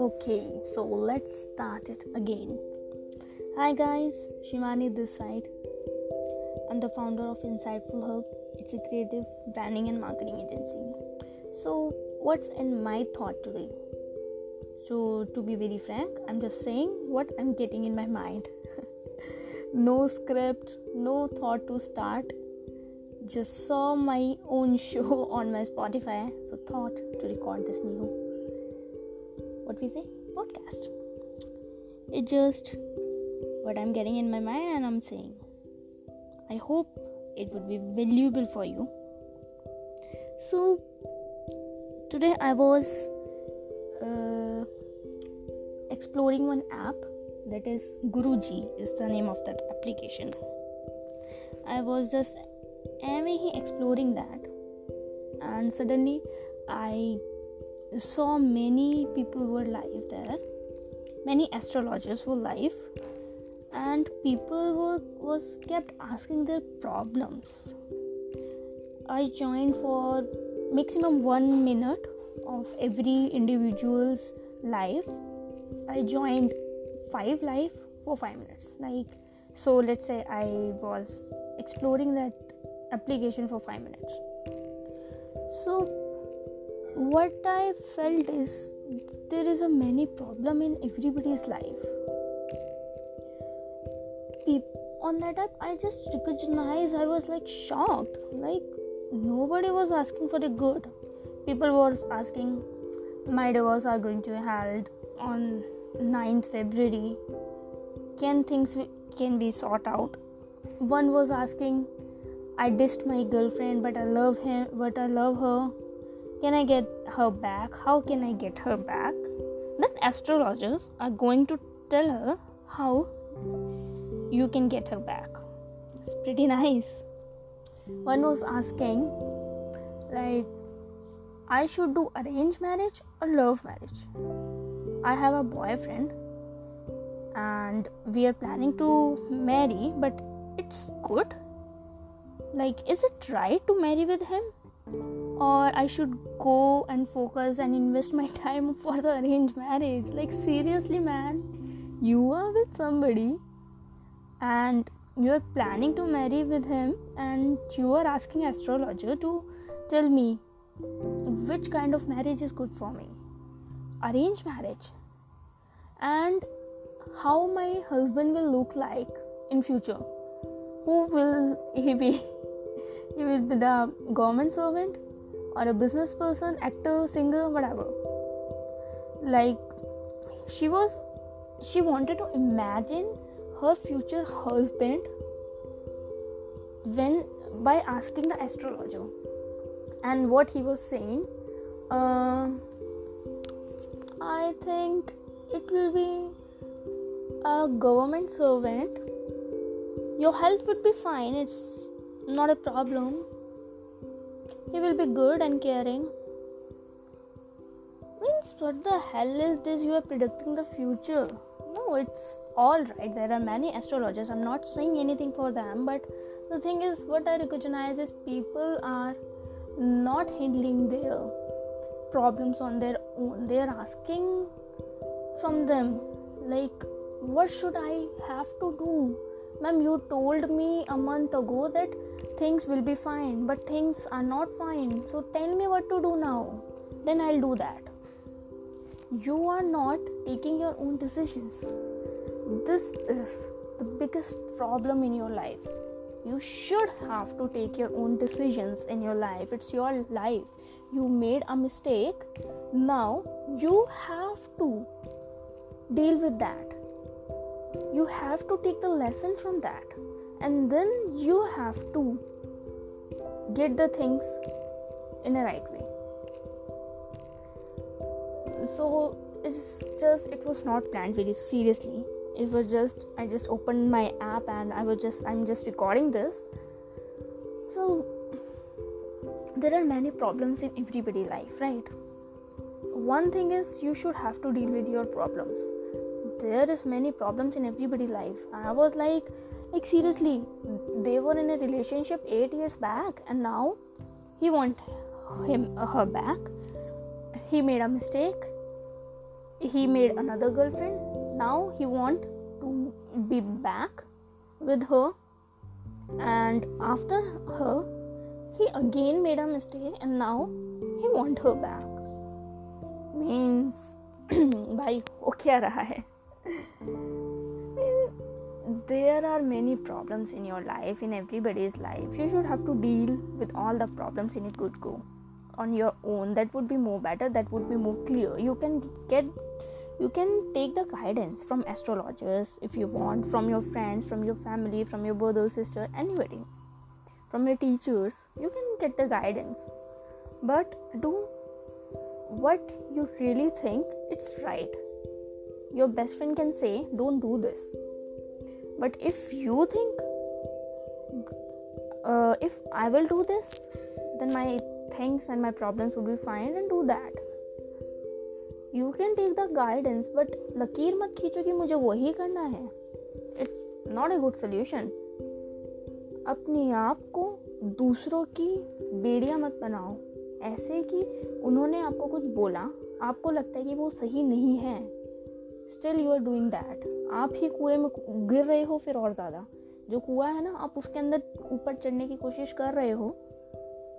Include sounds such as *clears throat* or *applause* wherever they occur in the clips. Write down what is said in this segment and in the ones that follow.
Okay, so let's start it again. Hi guys, Shimani this side. I'm the founder of Insightful Hub. It's a creative branding and marketing agency. So, what's in my thought today? So, to be very frank, I'm just saying what I'm getting in my mind. *laughs* no script, no thought to start. Just saw my own *laughs* show on my Spotify, so thought to record this new what we say podcast. It just what i'm getting in my mind and i'm saying i hope it would be valuable for you. So today i was uh, exploring one app that is guruji is the name of that application. I was just aiming exploring that. And suddenly i saw many people were live there. Many astrologers were live. And people were was kept asking their problems. I joined for maximum 1 minute of every individual's life. I joined 5 live for 5 minutes. Like so let's say i was exploring that application for 5 minutes. So what i felt is there is a many problem in everybody's life. On that app i just recognized i was like shocked. Like nobody was asking for the good. People was asking my divorce are going to be held on 9th february. Can things can be sought out? One was asking i dissed my girlfriend but i love him but i love her can I get her back? How can I get her back? Then astrologers are going to tell her how you can get her back. It's pretty *laughs* nice. One was asking, like, I should do arranged marriage or love marriage. I have a boyfriend and we are planning to marry, but it's good. Like, is it right to marry with him? or I should go and focus and invest my *laughs* time for the arranged marriage. Like, seriously, man, you are with somebody and you are planning to marry with him, and you are asking astrologer to tell me which kind of marriage is good for me arranged marriage and how my husband will look like in future who will he be *laughs* he will be the government servant or a business person, actor, singer, whatever. Like she was she wanted to imagine her future husband when by asking the astrologer. And what he was saying uh, i think it will be a government servant. Your health would be fine. It's not a problem. He will be good and caring. Means, what the hell is this? You are predicting the future. No, it's all right. There are many astrologers. I'm not saying anything for them, but the thing is, what I recognize is people are not handling their problems on their own. They are asking from them, like, what should I have to do? Ma'am, you told me a month ago that things will be fine, but things are not fine. So tell me what to do now. Then I'll do that. You are not taking your own decisions. This is the biggest problem in your life. You should have to take your own decisions in your life. It's your life. You made a mistake. Now you have to deal with that you have to take the lesson from that. And then you have to get the things in a right way. So it's just it was not planned very seriously. It was just i just opened my app and i was just i'm just recording this. So there are many problems in everybody life right? One thing is you should have to deal with your problems there is many problems in everybody life i was like like seriously they were in a relationship 8 years back and now he want him uh, her back he made a mistake he made another girlfriend now he want to be back with her and after her he again made a mistake and now he want her back means *clears throat* भाई हो क्या रहा है There are many problems in your life in everybody's life. You should have to deal with all the problems in a good go on your own. That would be more better that would be more clear. You can get you can take the guidance from astrologers if you want from your friends from your family from your brother sister anybody. From your teachers you can get the guidance. But do what you really think it's right your best friend can say don't do this but if you think uh, if i will do this then my things and my problems will be fine and do that you can take the guidance but लकीर मत खींचो कि मुझे वही करना है it's not a good solution अपने आप को दूसरों की बेड़िया मत बनाओ ऐसे कि उन्होंने आपको कुछ बोला आपको लगता है कि वो सही नहीं है still you are doing that आप ही कुएँ में गिर रहे हो फिर और ज़्यादा। जो कुआ है ना, आप उसके अंदर ऊपर चढ़ने की कोशिश कर रहे हो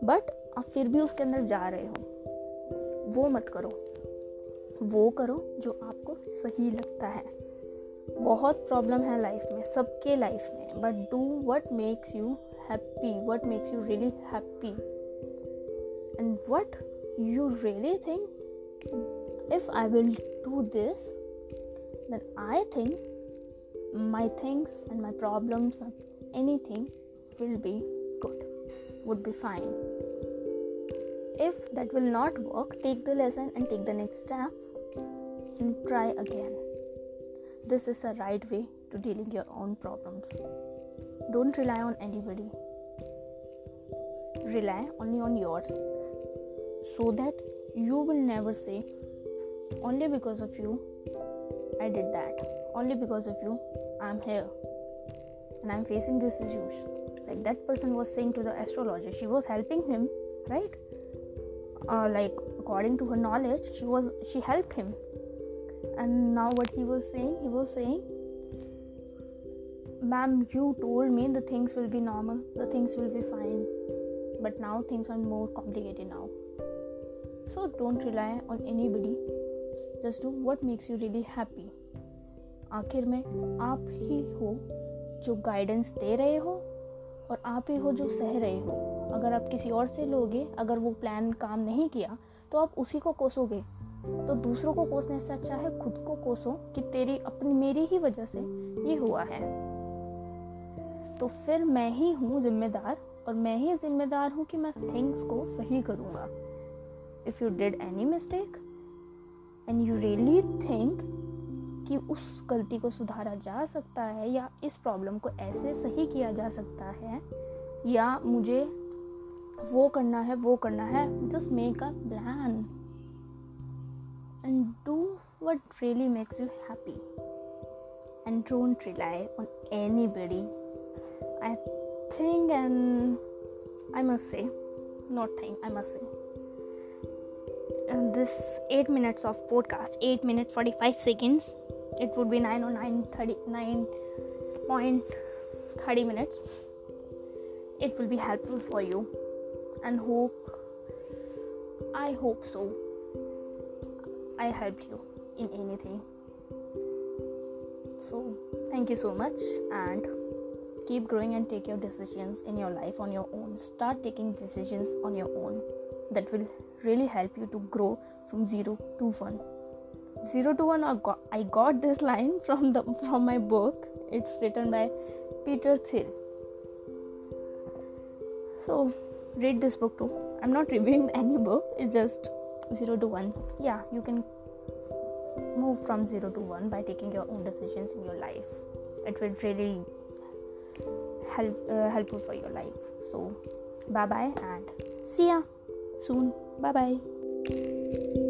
बट आप फिर भी उसके अंदर जा रहे हो। वो मत करो। वो करो जो आपको सही लगता है। बहुत प्रॉब्लम है लाइफ में, सबके लाइफ में। But do what makes you happy what makes you really happy and what you really think if I will do this then I think my things and my problems, anything will be good, would be fine. If that will not work, take the lesson and take the next step and try again. This is a right way to dealing your own problems. Don't rely on anybody. Rely only on yours so that you will never say only because of you I did that. Only because of you, I'm here. And I'm facing these issues. Like that person was saying to the astrologer, she was helping him, right? Uh, like according to her knowledge, she was she helped him. And now what he was saying, he was saying, Ma'am, you told me the things will be normal, the things will be fine. But now things are more complicated now. So don't rely on anybody just do what makes you really happy आखिर में आप ही हो जो guidance दे रहे हो और आप ही हो जो सह रहे हो। अगर आप किसी और से लोगे, अगर वो प्लान काम नहीं किया तो आप उसी को कोसोगे। तो दूसरों को कोसने से अच्छा है खुद को कोसो कि तेरी अपनी मेरी ही वजह से ये हुआ है। तो फिर मैं ही हूँ जिम्मेदार और मैं ही जिम्मेदार हूँ कि मैं थिंग्स को सही करूँगा। If you did any mistake and you really think कि उस गलती को सुधारा जा सकता है या इस प्रॉब्लम को ऐसे सही किया जा सकता है? या मुझे वो करना है, वो करना है? Just make a plan and do what really makes you happy and don't rely on anybody I think and I must say not think I must say this 8 minutes of podcast 8 minutes 45 seconds it would be 9 or 9 30 minutes. It will be helpful for you. And hope i hope so. I helped you in anything. So thank you so much and keep growing and take your decisions in your life on your own. Start taking decisions on your own that will really help you to grow from 0 to 1 0 to 1 I got, I got this line *laughs* from the from my book. It's written by peter thiel. So read this book too. I'm not *laughs* reviewing any book. It's just 0 to 1 yeah you can move from 0 to 1 by taking your own decisions in your life. It will really help uh, helpful for your life. So bye bye and see ya soon Bye bye.